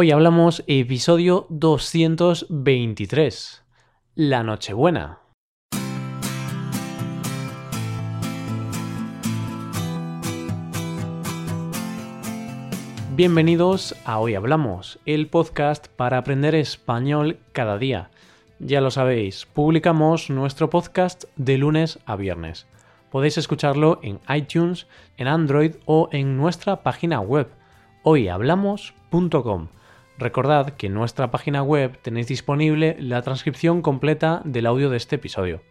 Hoy hablamos episodio 223, la Nochebuena. Bienvenidos a Hoy Hablamos, el podcast para aprender español cada día. Ya lo sabéis, publicamos nuestro podcast de lunes a viernes. Podéis escucharlo en iTunes, en Android o en nuestra página web hoyhablamos.com. Recordad que en nuestra página web tenéis disponible la transcripción completa del audio de este episodio.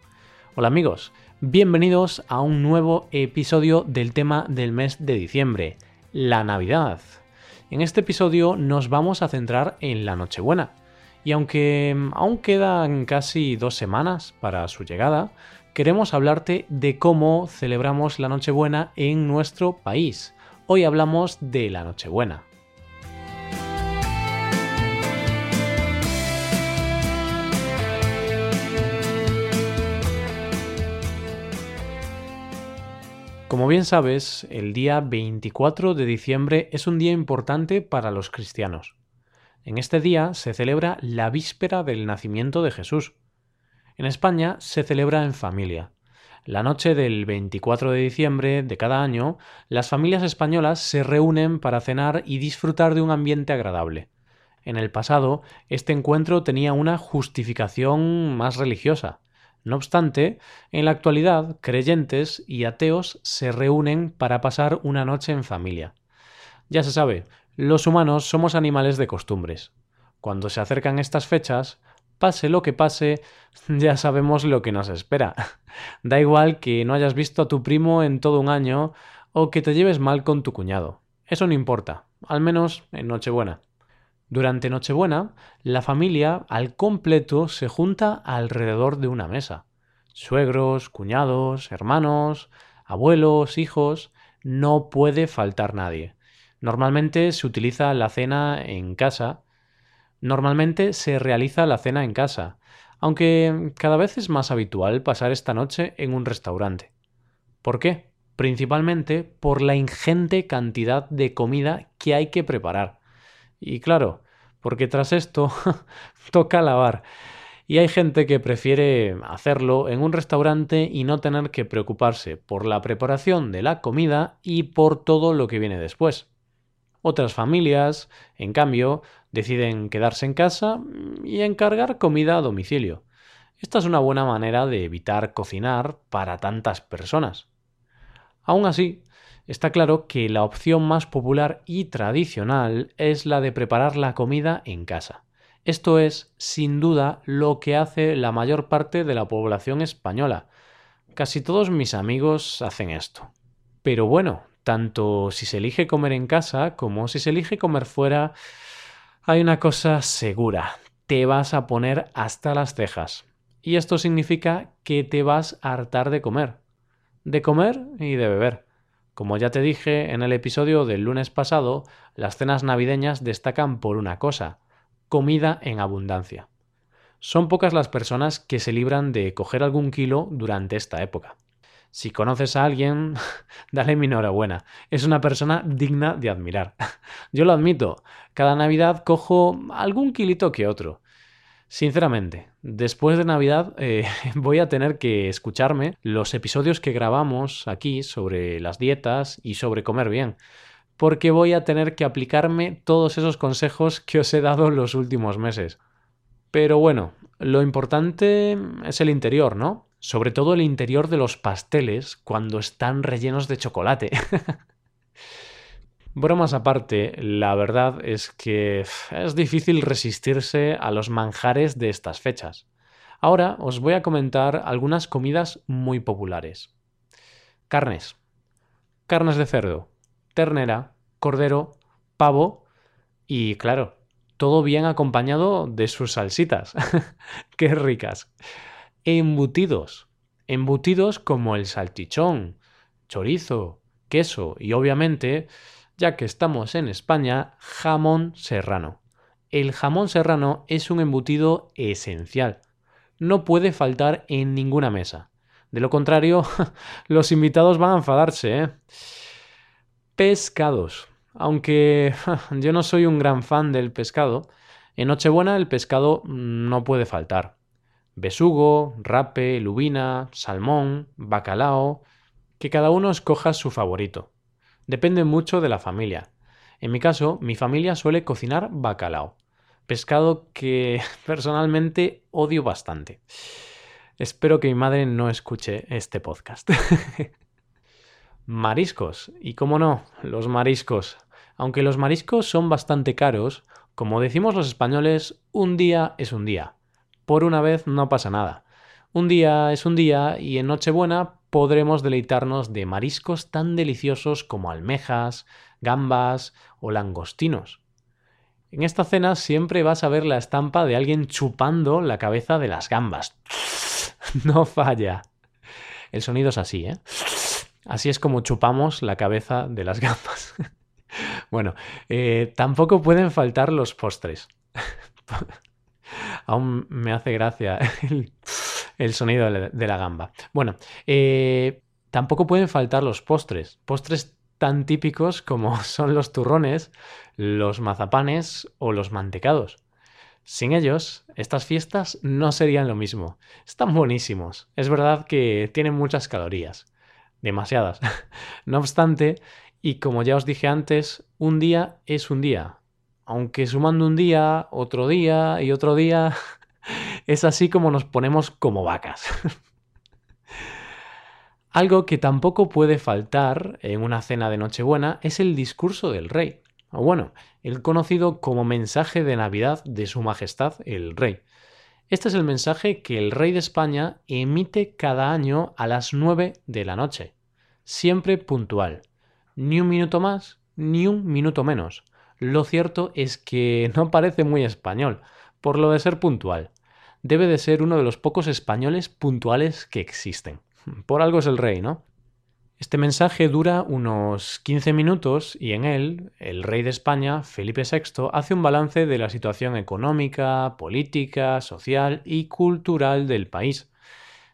Hola amigos, bienvenidos a un nuevo episodio del tema del mes de diciembre, la Navidad. En este episodio nos vamos a centrar en la Nochebuena. Y aunque mm, aún quedan casi dos semanas para su llegada, queremos hablarte de cómo celebramos la Nochebuena en nuestro país. Hoy hablamos de la Nochebuena. Como bien sabes, el día 24 de diciembre es un día importante para los cristianos. En este día se celebra la víspera del nacimiento de Jesús. En España se celebra en familia. La noche del 24 de diciembre de cada año, las familias españolas se reúnen para cenar y disfrutar de un ambiente agradable. En el pasado, este encuentro tenía una justificación más religiosa. No obstante, en la actualidad, creyentes y ateos se reúnen para pasar una noche en familia. Ya se sabe, los humanos somos animales de costumbres. Cuando se acercan estas fechas, pase lo que pase, ya sabemos lo que nos espera. da igual que no hayas visto a tu primo en todo un año o que te lleves mal con tu cuñado. Eso no importa, al menos en Nochebuena. Durante Nochebuena, la familia al completo se junta alrededor de una mesa. Suegros, cuñados, hermanos, abuelos, hijos, no puede faltar nadie. Normalmente se utiliza la cena en casa. Normalmente se realiza la cena en casa, aunque cada vez es más habitual pasar esta noche en un restaurante. ¿Por qué? Principalmente por la ingente cantidad de comida que hay que preparar. Y claro, porque tras esto toca lavar. Y hay gente que prefiere hacerlo en un restaurante y no tener que preocuparse por la preparación de la comida y por todo lo que viene después. Otras familias, en cambio, deciden quedarse en casa y encargar comida a domicilio. Esta es una buena manera de evitar cocinar para tantas personas. Aún así, está claro que la opción más popular y tradicional es la de preparar la comida en casa. Esto es, sin duda, lo que hace la mayor parte de la población española. Casi todos mis amigos hacen esto. Pero bueno, tanto si se elige comer en casa como si se elige comer fuera, hay una cosa segura, te vas a poner hasta las cejas. Y esto significa que te vas a hartar de comer. De comer y de beber. Como ya te dije en el episodio del lunes pasado, las cenas navideñas destacan por una cosa, comida en abundancia. Son pocas las personas que se libran de coger algún kilo durante esta época. Si conoces a alguien, dale mi enhorabuena. Es una persona digna de admirar. Yo lo admito, cada Navidad cojo algún kilito que otro. Sinceramente, después de Navidad eh, voy a tener que escucharme los episodios que grabamos aquí sobre las dietas y sobre comer bien, porque voy a tener que aplicarme todos esos consejos que os he dado los últimos meses. Pero bueno, lo importante es el interior, ¿no? Sobre todo el interior de los pasteles cuando están rellenos de chocolate. Bromas aparte, la verdad es que es difícil resistirse a los manjares de estas fechas. Ahora os voy a comentar algunas comidas muy populares. Carnes. Carnes de cerdo, ternera, cordero, pavo y, claro, todo bien acompañado de sus salsitas. ¡Qué ricas! Embutidos. Embutidos como el salchichón, chorizo, queso y obviamente ya que estamos en España, jamón serrano. El jamón serrano es un embutido esencial. No puede faltar en ninguna mesa. De lo contrario, los invitados van a enfadarse. ¿eh? Pescados. Aunque yo no soy un gran fan del pescado, en Nochebuena el pescado no puede faltar. Besugo, rape, lubina, salmón, bacalao, que cada uno escoja su favorito. Depende mucho de la familia. En mi caso, mi familia suele cocinar bacalao, pescado que personalmente odio bastante. Espero que mi madre no escuche este podcast. mariscos. Y cómo no, los mariscos. Aunque los mariscos son bastante caros, como decimos los españoles, un día es un día. Por una vez no pasa nada. Un día es un día y en Nochebuena podremos deleitarnos de mariscos tan deliciosos como almejas, gambas o langostinos. En esta cena siempre vas a ver la estampa de alguien chupando la cabeza de las gambas. No falla. El sonido es así, ¿eh? Así es como chupamos la cabeza de las gambas. bueno, eh, tampoco pueden faltar los postres. Aún me hace gracia el, sonido de la, gamba. Bueno, eh, tampoco pueden faltar los postres. Postres tan típicos como son los turrones, los mazapanes o los mantecados. Sin ellos, estas fiestas no serían lo mismo. Están buenísimos. Es verdad que tienen muchas calorías. Demasiadas. no obstante, y como ya os dije antes, un día es un día. Aunque sumando un día, otro día y otro día, es así como nos ponemos como vacas. Algo que tampoco puede faltar en una cena de Nochebuena es el discurso del rey, o bueno, el conocido como mensaje de Navidad de Su Majestad el Rey. Este es el mensaje que el rey de España emite cada año a las 9 de la noche, siempre puntual. Ni un minuto más, ni un minuto menos. Lo cierto es que no parece muy español, por lo de ser puntual. Debe de ser uno de los pocos españoles puntuales que existen. Por algo es el rey, ¿no? Este mensaje dura unos 15 minutos y en él el rey de España, Felipe VI, hace un balance de la situación económica, política, social y cultural del país.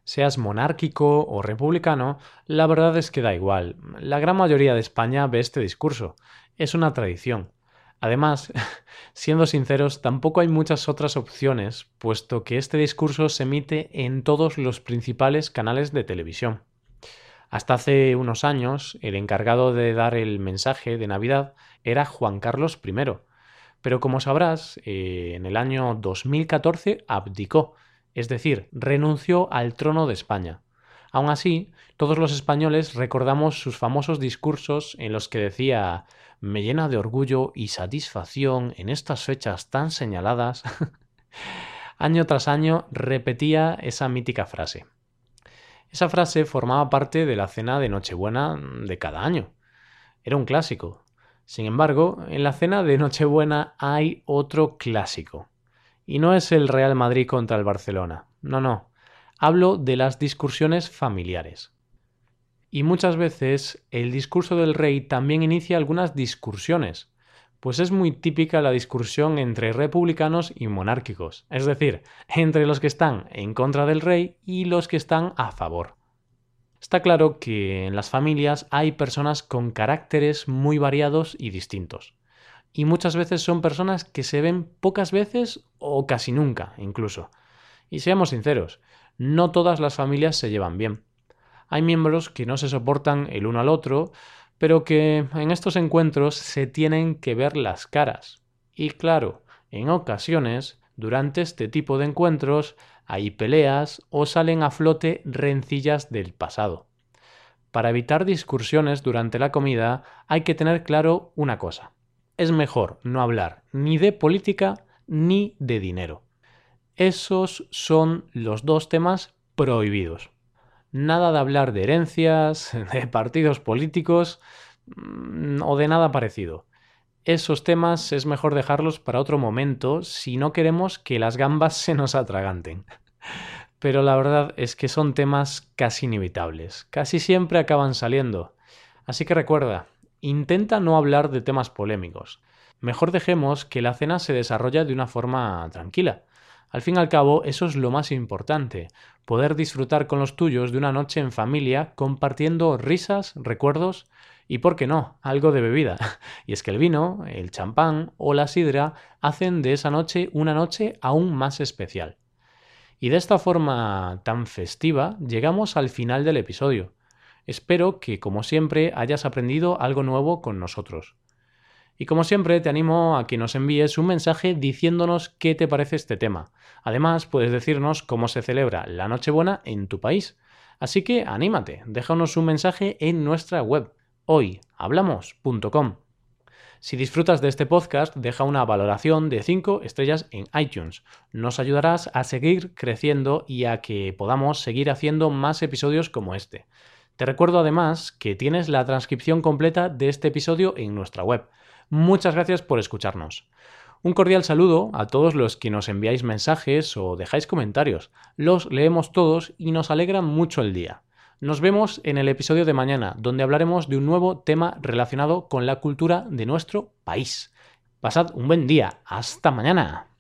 Seas monárquico o republicano, la verdad es que da igual. La gran mayoría de España ve este discurso. Es una tradición. Además, siendo sinceros, tampoco hay muchas otras opciones, puesto que este discurso se emite en todos los principales canales de televisión. Hasta hace unos años, el encargado de dar el mensaje de Navidad era Juan Carlos I. Pero como sabrás, eh, en el año 2014 abdicó, es decir, renunció al trono de España. Aún así, todos los españoles recordamos sus famosos discursos en los que decía me llena de orgullo y satisfacción en estas fechas tan señaladas. año tras año repetía esa mítica frase. Esa frase formaba parte de la cena de Nochebuena de cada año. Era un clásico. Sin embargo, en la cena de Nochebuena hay otro clásico. Y no es el Real Madrid contra el Barcelona. No, no. Hablo de las discusiones familiares. Y muchas veces el discurso del rey también inicia algunas discusiones, pues es muy típica la discusión entre republicanos y monárquicos, es decir, entre los que están en contra del rey y los que están a favor. Está claro que en las familias hay personas con caracteres muy variados y distintos. Y muchas veces son personas que se ven pocas veces o casi nunca, incluso. Y seamos sinceros, no todas las familias se llevan bien. Hay miembros que no se soportan el uno al otro, pero que en estos encuentros se tienen que ver las caras. Y claro, en ocasiones, durante este tipo de encuentros, hay peleas o salen a flote rencillas del pasado. Para evitar discusiones durante la comida hay que tener claro una cosa. Es mejor no hablar ni de política ni de dinero. Esos son los dos temas prohibidos nada de hablar de herencias, de partidos políticos mm, o de nada parecido. Esos temas es mejor dejarlos para otro momento si no queremos que las gambas se nos atraganten. Pero la verdad es que son temas casi inevitables. Casi siempre acaban saliendo. Así que recuerda, intenta no hablar de temas polémicos. Mejor dejemos que la cena se desarrolle de una forma tranquila. Al fin y al cabo, eso es lo más importante, poder disfrutar con los tuyos de una noche en familia compartiendo risas, recuerdos Y por qué no, algo de bebida. Y es que el vino, el champán o la sidra hacen de esa noche una noche aún más especial. Y de esta forma tan festiva llegamos al final del episodio. Espero que, como siempre, hayas aprendido algo nuevo con nosotros. Y como siempre, te animo a que nos envíes un mensaje diciéndonos qué te parece este tema. Además, puedes decirnos cómo se celebra la Nochebuena en tu país. Así que anímate, déjanos un mensaje en nuestra web hoyhablamos.com. Si disfrutas de este podcast, deja una valoración de 5 estrellas en iTunes. Nos ayudarás a seguir creciendo y a que podamos seguir haciendo más episodios como este. Te recuerdo además que tienes la transcripción completa de este episodio en nuestra web. Muchas gracias por escucharnos. Un cordial saludo a todos los que nos enviáis mensajes o dejáis comentarios. Los leemos todos y nos alegra mucho el día. Nos vemos en el episodio de mañana, donde hablaremos de un nuevo tema relacionado con la cultura de nuestro país. Pasad un buen día. Hasta mañana.